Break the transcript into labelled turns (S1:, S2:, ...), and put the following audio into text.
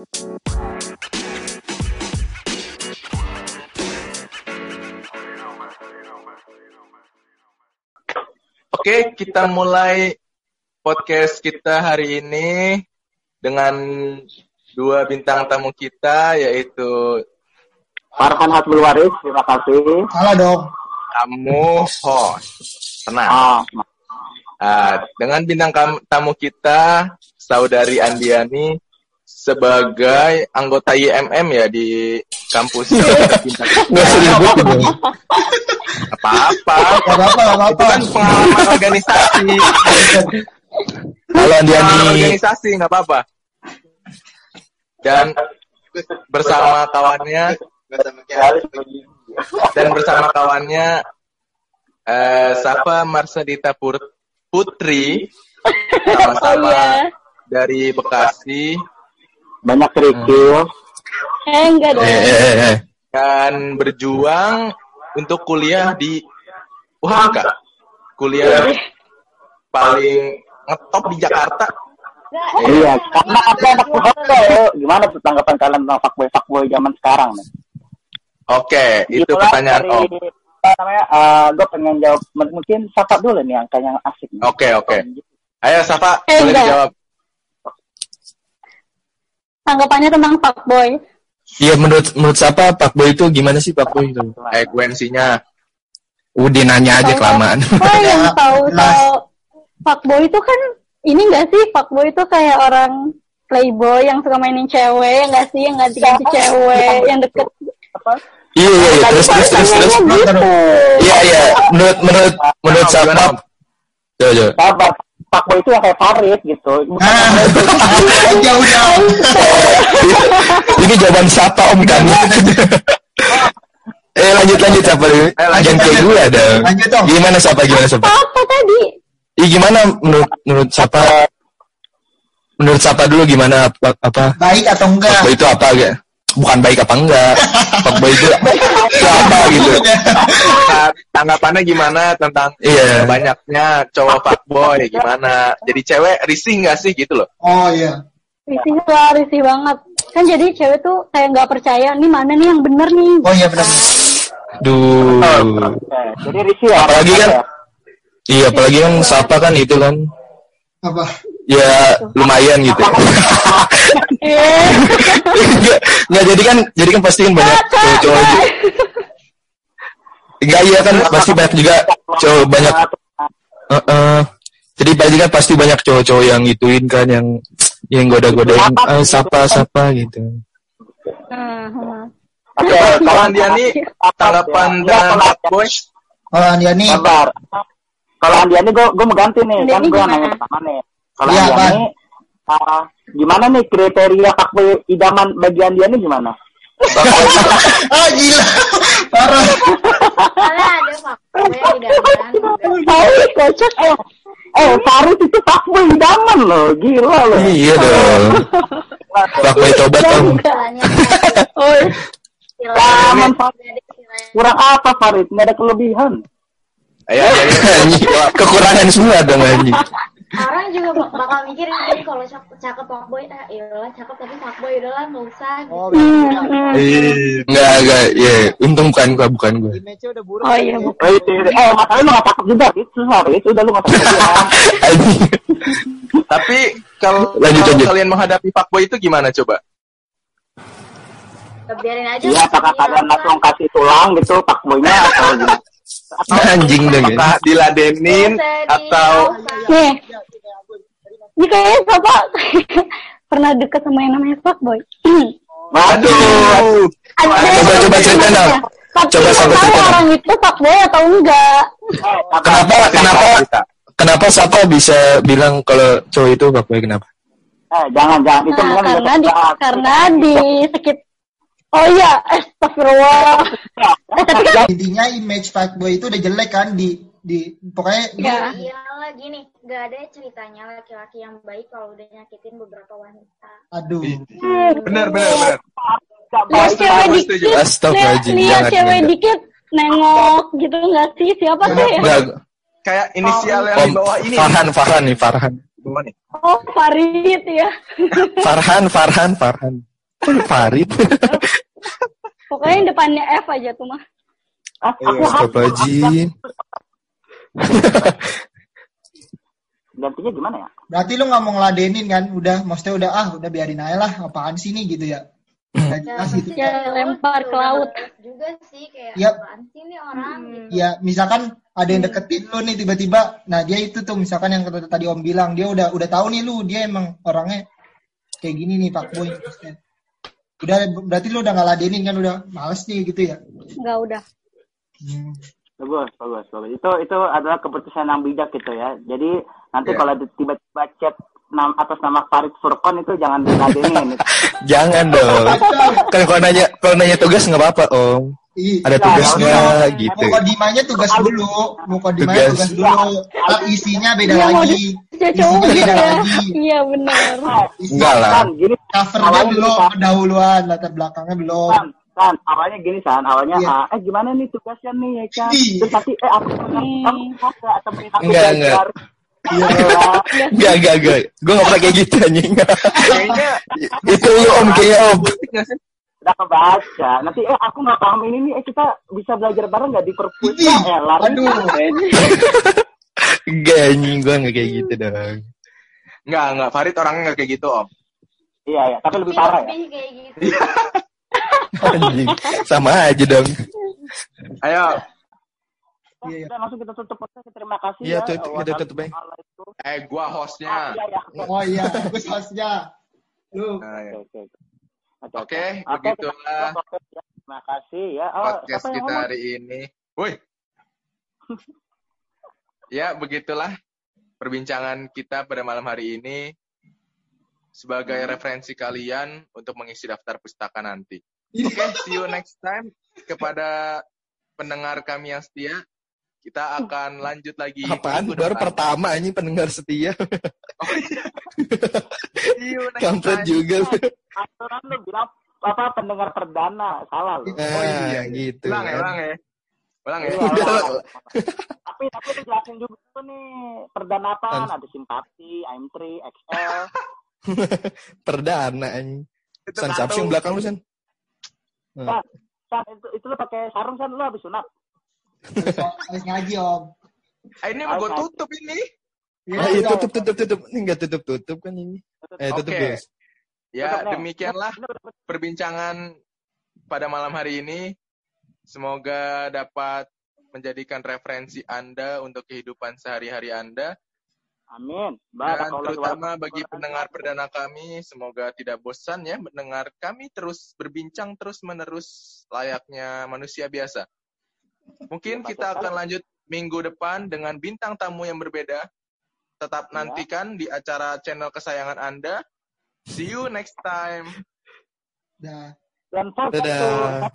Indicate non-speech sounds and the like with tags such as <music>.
S1: Oke, kita mulai podcast kita hari ini dengan dua bintang tamu kita yaitu
S2: Farhan Hatbul Waris, terima kasih.
S3: Salah dong.
S1: kamu host. Tenang.
S2: Ah,
S1: Ah, dengan bintang tamu kita saudari Andiani sebagai anggota IMM ya di kampus. <laughs>
S4: Nggak dong.
S1: apa-apa.
S3: Gak apa-apa, gak
S1: Itu
S3: apa-apa.
S1: kan pengalaman organisasi.
S4: Halo
S1: Pengalaman
S4: Andiani.
S1: organisasi nggak apa-apa. Dan bersama kawannya dan bersama kawannya eh Safa Marsadita Putri <laughs> sama-sama
S5: Oh, iya.
S1: dari Bekasi
S2: banyak kerikil.
S5: Eh, enggak dong.
S4: Eh, eh, eh, eh.
S1: dan berjuang untuk kuliah di UHK. Kuliah paling ngetop di Jakarta.
S2: Iya, karena ada anak fuckboy. Gimana tuh tanggapan kalian tentang fuckboy fuckboy zaman sekarang nih?
S1: Oke, itu
S2: Itulah
S1: pertanyaan
S2: dari,
S1: Om.
S2: Apa namanya? eh, gue pengen jawab mungkin Sapa dulu nih yang kayaknya asik. nih.
S1: Oke, oke. Ayo Safa,
S5: Eh,
S1: boleh
S5: enggak.
S1: dijawab.
S5: Tanggapannya tentang fuckboy.
S4: Iya menurut menurut siapa Pak Boy itu gimana sih Pak Boy itu?
S1: Frekuensinya.
S4: Udah nanya aja kelamaan. <laughs>
S5: Oh, yang tahu tahu fuckboy itu kan ini enggak sih fuckboy itu kayak orang playboy yang suka mainin cewek enggak sih yang ganti-ganti cewek yang deket
S4: Iya iya iya terus terus terus terus.
S5: Gitu.
S4: Iya iya menurut menurut menurut siapa? Coba coba.
S2: Sapa fuckboy itu yang kayak Farid gitu. Bukan
S3: Ah, <laughs> jauh jauh. <laughs>
S4: Ini jawaban siapa Om kan? <laughs> eh lanjut lanjut siapa dulu?
S1: Eh, lanjut, lanjut.
S4: gue ada.
S3: Lanjut dong.
S4: Gimana siapa gimana siapa?
S5: apa tadi
S4: Iya gimana menurut menurut siapa? Menurut siapa dulu gimana apa apa?
S3: Baik atau enggak?
S4: Fuckboy itu apa gitu? Bukan baik apa enggak? Fuckboy itu itu apa gitu?
S1: Tanggapannya gimana tentang
S4: Iya.
S1: banyaknya cowok fuckboy gimana? Jadi cewek risih nggak sih gitu loh?
S3: Oh iya.
S5: risih lah risih banget kan jadi cewek tuh kayak nggak percaya nih mana nih yang bener nih
S3: Oh iya benar.
S4: Duh.
S2: Jadi risih ya.
S4: Apalagi kan
S2: ya?
S4: Iya, apalagi kan Sapa kan itu kan
S3: Apa?
S4: ya lumayan gitu. <laughs> Enggak, enggak jadi kan jadi kan pasti kan banyak cowok-cowok. Enggak iya kan pasti banyak juga cowok banyak Heeh. Jadi pasti kan pasti banyak cowok-cowok yang gituin kan yang yang goda-godain eh, sapa sapa gitu.
S5: hmm, hmm.
S2: Oke,
S1: Kalau Andiani tanggapan
S2: Enggak,
S1: dengan
S2: kalau-
S3: Andiani,
S2: Sabar. Kalau Andiani gue gue mau ganti nih, kan gue nanya pertama nih. Kalau
S3: Iya,
S2: Andiani, ah, gimana nih kriteria fuckboy idaman bagi Andiani gimana?
S3: Ah gila, parah.
S6: Soalnya ada faktor yang tidak
S5: Tahu kocak
S2: Eh, eh itu fuckboy idaman loh, gila loh.
S4: Iya dong. Fuckboy tobat
S5: oh
S6: ada istilahnya
S2: Kurang apa Farid? Nggak ada kelebihan.
S1: Ayo, ayo, ayo.
S4: Kekurangan semua dong anjing.
S6: Orang juga bak- bakal mikir jadi kalau cakep, cakep fuckboy ah iyalah cakep tapi fuckboy udahlah nggak usah gitu.
S3: Oh.
S4: Enggak enggak ya untung bukan gua bukan gua.
S5: oh iya bu
S2: Eh, itu, eh masalahnya lu nggak cakep juga, itu Farid. Udah lu nggak cakep. <laughs>
S1: Tapi kalau kalian menghadapi fuckboy itu gimana coba?
S6: biarin aja
S2: Iya, apakah kalian langsung kasih tulang gitu fuckboynya atau gimana? <laughs>
S4: Anjing dong ya.
S1: Apakah diladenin
S6: Nggak
S1: atau
S5: ini kayaknya siapa <laughs> pernah deket sama yang namanya fuckboy <clears throat>
S2: Waduh.
S4: Coba coba cerita dong.
S5: tapi
S4: Coba
S5: tahu
S4: cerita
S5: orang itu fuckboy atau enggak.
S4: Kenapa kenapa kenapa Sapa bisa bilang kalau cowok itu fuckboy kenapa?
S2: Eh, jangan jangan. Itu
S5: nah, karena di karena di sekit oh iya astagfirullah. <laughs> Eh, tapi kan
S3: Intinya image fuckboy itu udah jelek kan di di pokoknya
S6: Iyalah gini, nggak ada ceritanya laki-laki yang baik kalau udah nyakitin beberapa wanita.
S3: aduh.
S1: Benar, benar, benar.
S5: lihat cewek dikit lihat cewek dikit nengok gitu nggak sih siapa sih
S4: Enggak.
S1: Kayak inisial yang
S4: Om
S1: di bawah ini.
S4: Farhan Farhan nih Farhan.
S1: Nih.
S5: oh Farid ya <laughs>
S4: Farhan Farhan Farhan. Farid. <laughs>
S5: Pokoknya yang depannya F aja tuh mah.
S4: Astagfirullahaladzim. <laughs>
S2: gantinya gimana ya?
S3: Berarti lu nggak mau ngeladenin kan? Udah, maksudnya udah ah, udah biarin aja lah. Apaan sih nih gitu ya? Nggak
S6: Ya,
S3: gitu.
S5: Ya, lempar ke laut.
S6: juga sih kayak
S3: Yap.
S6: apaan sih nih orang gitu.
S3: Ya, misalkan ada yang deketin lu nih tiba-tiba, nah dia itu tuh misalkan yang tadi Om bilang, dia udah udah tahu nih lu, dia emang orangnya kayak gini nih Pak Boy. Udah berarti lu udah nggak ladenin kan udah males nih gitu ya.
S5: Enggak udah.
S3: Hmm.
S2: Bagus, bagus, bagus. Itu itu adalah keputusan yang bijak gitu ya. Jadi nanti
S1: Iya.
S2: kalau tiba-tiba chat nam, atas nama Farid Furqon itu jangan diladenin. <laughs>
S4: Jangan dong. Kan kalau nanya kalau nanya tugas nggak apa-apa om.
S3: Ih,
S4: Ada
S2: Ya,
S4: tugasnya
S2: ya udah.
S4: gitu.
S3: Mukodimanya tugas dulu, mukodimanya
S4: Tugas.
S3: tugas dulu. Ah, isinya beda
S5: Iya, mau
S3: lagi.
S5: Ya
S3: Isinya beda
S5: ya.
S3: lagi.
S5: Iya benar.
S4: Enggak lah.
S2: Kan gini,
S3: covernya belum, pendahuluan, latar belakangnya belum.
S2: Kan, kan awalnya gini san, awalnya
S3: Iya.
S2: ah, eh gimana nih tugasnya nih ya kan? Terus nanti eh aku kamu mau nggak temenin aku
S4: Enggak,
S2: belajar? Iya. <laughs>
S4: Enggak enggak enggak. Gue nggak pernah kayak gitu anjing. <laughs> Itu lu om kayaknya om.
S2: Udah kebaca. Nanti eh aku nggak paham ini nih, eh kita bisa belajar bareng nggak di perpus? Ya, elah.
S3: aduh.
S4: Enggak anjing gue nggak kayak gitu dong.
S1: Nggak, nggak. Farid orangnya nggak kayak gitu, Om.
S2: Iya, iya, tapi lebih parah ya.
S6: lebih kayak gitu. <laughs>
S4: Anjing. Sama aja dong.
S1: Ayo,
S3: Iya, iya.
S2: Udah langsung kita tutup podcast. Terima kasih
S4: Iya,
S2: ya.
S4: tutup- kita tutup.
S2: Wassalamualaikum.
S1: eh gua
S2: Ah,
S1: hostnya.
S2: iya, iya.
S3: Oh iya, bagus hostnya. Lu.
S1: Nah, ya.
S2: Oke, oke.
S1: Oke,
S2: Oke,
S1: begitulah
S2: ya. Terima kasih ya. Oh,
S1: podcast kita
S2: ngomong?
S1: hari ini. Woi. ya, begitulah perbincangan kita pada malam hari ini sebagai referensi kalian untuk mengisi daftar pustaka nanti. Oke, see you next time kepada pendengar kami yang setia. Kita akan lanjut lagi.
S4: Apaan? Baru
S1: depan.
S4: pertama anjing pendengar setia.
S1: See you next
S4: Kampret
S1: time.
S4: juga.
S2: Aturan lu bilang apa pendengar perdana salah lu.
S1: Oh iya,
S4: Nah, gitu.
S1: Ulang ya,
S4: kan.
S1: ulang ya. Ulang ya.
S2: Iya, ulang. tapi tapi lu jelasin juga tuh nih perdana apaan? Ada simpati, AM3, XL. <laughs>
S4: Perdana.
S1: Itu
S4: San belakang lu San.
S2: San, San, itu, itu lu pakai sarung San lu habis sunat. <laughs>
S3: Habis, ngaji om.
S1: Ah, ini mau gue tutup ini.
S3: Iya, udah.
S4: tutup tutup tutup. Ini enggak tutup tutup kan ini. Eh, tutup
S1: Oke.
S4: guys.
S1: Ya, demikianlah perbincangan pada malam hari ini. Semoga dapat menjadikan referensi Anda untuk kehidupan sehari-hari Anda.
S2: Amin.
S1: Dan terutama bagi pendengar perdana kami, semoga tidak bosan ya mendengar kami terus berbincang terus-menerus layaknya manusia biasa. Mungkin kita akan lanjut minggu depan dengan bintang tamu yang berbeda. Tetap
S2: Ya.
S1: nantikan di acara channel kesayangan Anda. See you next time.
S3: Dah.
S2: Dan
S4: Dadah.